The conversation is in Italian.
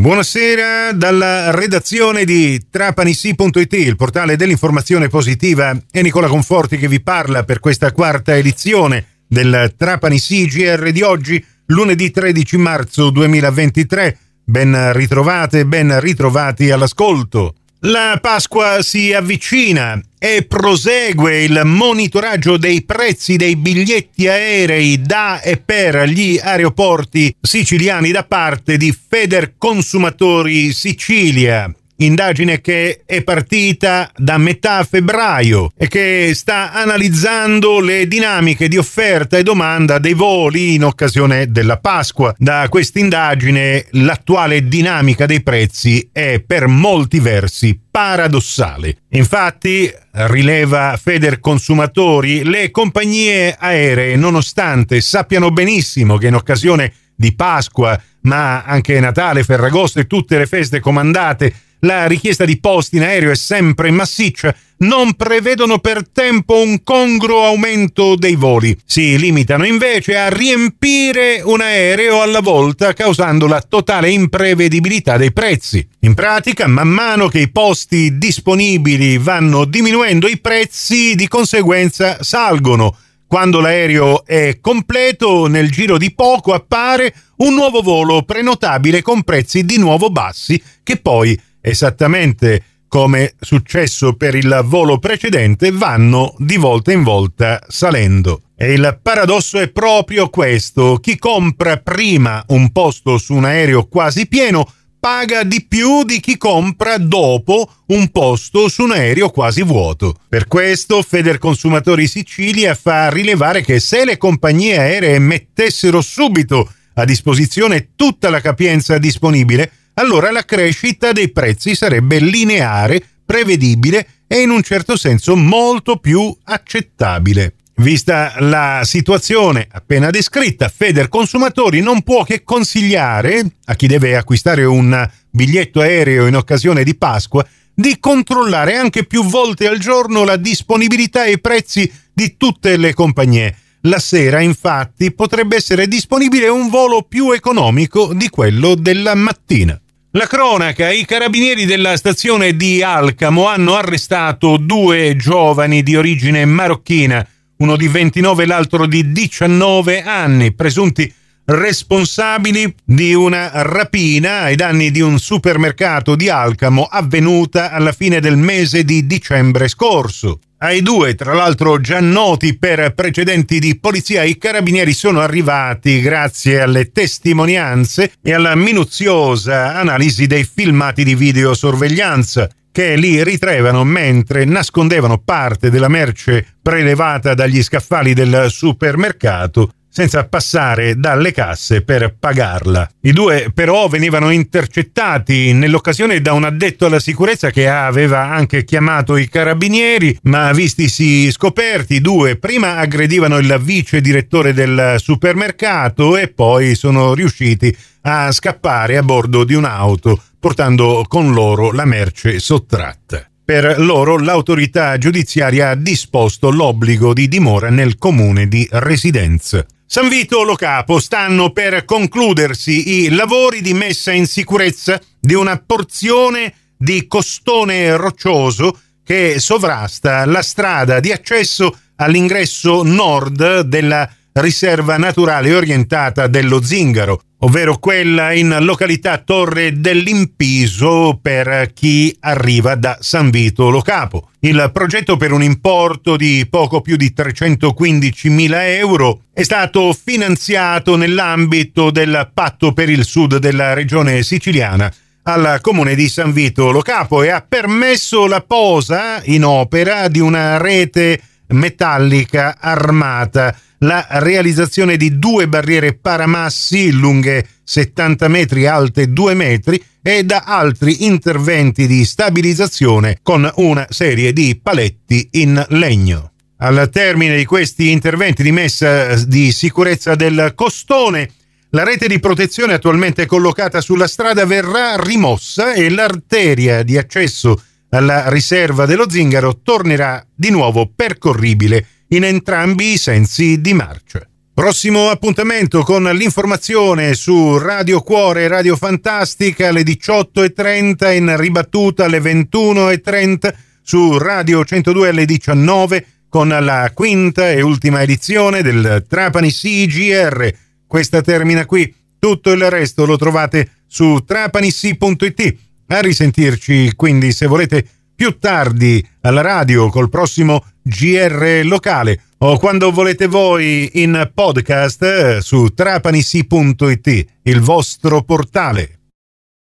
Buonasera dalla redazione di trapanissi.it, il portale dell'informazione positiva. È Nicola Conforti che vi parla per questa quarta edizione del Trapanissi GR di oggi, lunedì 13 marzo 2023. Ben ritrovate, ben ritrovati all'ascolto. La Pasqua si avvicina e prosegue il monitoraggio dei prezzi dei biglietti aerei da e per gli aeroporti siciliani da parte di Feder Consumatori Sicilia indagine che è partita da metà febbraio e che sta analizzando le dinamiche di offerta e domanda dei voli in occasione della Pasqua. Da questa indagine l'attuale dinamica dei prezzi è per molti versi paradossale. Infatti, rileva Feder Consumatori, le compagnie aeree, nonostante sappiano benissimo che in occasione di Pasqua, ma anche Natale, Ferragosto e tutte le feste comandate la richiesta di posti in aereo è sempre massiccia, non prevedono per tempo un congruo aumento dei voli. Si limitano invece a riempire un aereo alla volta, causando la totale imprevedibilità dei prezzi. In pratica, man mano che i posti disponibili vanno diminuendo, i prezzi di conseguenza salgono. Quando l'aereo è completo, nel giro di poco appare un nuovo volo prenotabile con prezzi di nuovo bassi che poi esattamente come successo per il volo precedente, vanno di volta in volta salendo. E il paradosso è proprio questo. Chi compra prima un posto su un aereo quasi pieno paga di più di chi compra dopo un posto su un aereo quasi vuoto. Per questo Federconsumatori Sicilia fa rilevare che se le compagnie aeree mettessero subito a disposizione tutta la capienza disponibile, allora la crescita dei prezzi sarebbe lineare, prevedibile e in un certo senso molto più accettabile. Vista la situazione appena descritta, Feder Consumatori non può che consigliare a chi deve acquistare un biglietto aereo in occasione di Pasqua di controllare anche più volte al giorno la disponibilità e i prezzi di tutte le compagnie. La sera, infatti, potrebbe essere disponibile un volo più economico di quello della mattina. La cronaca, i carabinieri della stazione di Alcamo hanno arrestato due giovani di origine marocchina, uno di 29 e l'altro di 19 anni, presunti responsabili di una rapina ai danni di un supermercato di Alcamo avvenuta alla fine del mese di dicembre scorso. Ai due, tra l'altro già noti per precedenti di polizia, i carabinieri sono arrivati grazie alle testimonianze e alla minuziosa analisi dei filmati di videosorveglianza che li ritrevano mentre nascondevano parte della merce prelevata dagli scaffali del supermercato senza passare dalle casse per pagarla. I due però venivano intercettati nell'occasione da un addetto alla sicurezza che aveva anche chiamato i carabinieri, ma vistisi scoperti, i due prima aggredivano il vice direttore del supermercato e poi sono riusciti a scappare a bordo di un'auto portando con loro la merce sottratta. Per loro l'autorità giudiziaria ha disposto l'obbligo di dimora nel comune di residenza. San Vito Lo Capo stanno per concludersi i lavori di messa in sicurezza di una porzione di costone roccioso che sovrasta la strada di accesso all'ingresso nord della riserva naturale orientata dello Zingaro, ovvero quella in località Torre dell'Impiso per chi arriva da San Vito Lo Capo. Il progetto per un importo di poco più di 315.000 euro è stato finanziato nell'ambito del patto per il sud della regione siciliana al comune di San Vito Lo Capo e ha permesso la posa in opera di una rete metallica armata la realizzazione di due barriere paramassi lunghe 70 metri, alte 2 metri e da altri interventi di stabilizzazione con una serie di paletti in legno. Al termine di questi interventi di messa di sicurezza del costone, la rete di protezione attualmente collocata sulla strada verrà rimossa e l'arteria di accesso alla riserva dello zingaro tornerà di nuovo percorribile in entrambi i sensi di marcia. Prossimo appuntamento con l'informazione su Radio Cuore e Radio Fantastica alle 18.30 in ribattuta alle 21.30 su Radio 102 alle 19 con la quinta e ultima edizione del Trapani CGR. Questa termina qui, tutto il resto lo trovate su trapanissi.it. A risentirci quindi se volete più tardi alla radio col prossimo GR locale o quando volete voi in podcast eh, su trapanissi.it, il vostro portale.